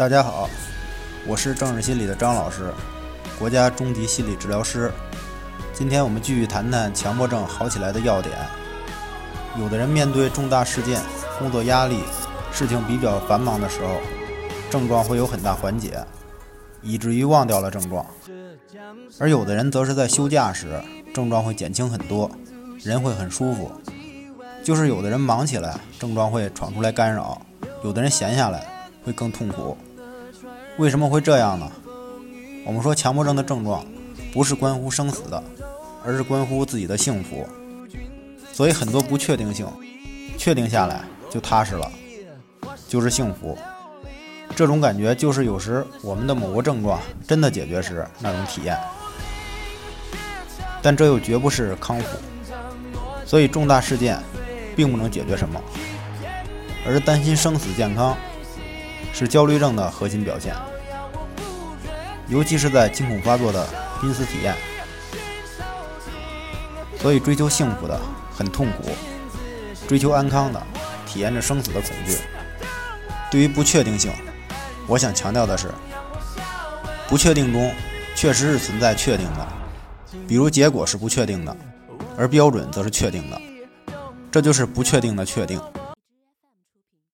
大家好，我是政治心理的张老师，国家中级心理治疗师。今天我们继续谈谈强迫症好起来的要点。有的人面对重大事件、工作压力、事情比较繁忙的时候，症状会有很大缓解，以至于忘掉了症状；而有的人则是在休假时，症状会减轻很多，人会很舒服。就是有的人忙起来，症状会闯出来干扰；有的人闲下来，会更痛苦。为什么会这样呢？我们说强迫症的症状不是关乎生死的，而是关乎自己的幸福。所以很多不确定性，确定下来就踏实了，就是幸福。这种感觉就是有时我们的某个症状真的解决时那种体验，但这又绝不是康复。所以重大事件。并不能解决什么，而担心生死健康是焦虑症的核心表现，尤其是在惊恐发作的濒死体验。所以追求幸福的很痛苦，追求安康的体验着生死的恐惧。对于不确定性，我想强调的是，不确定中确实是存在确定的，比如结果是不确定的，而标准则是确定的。这就是不确定的确定。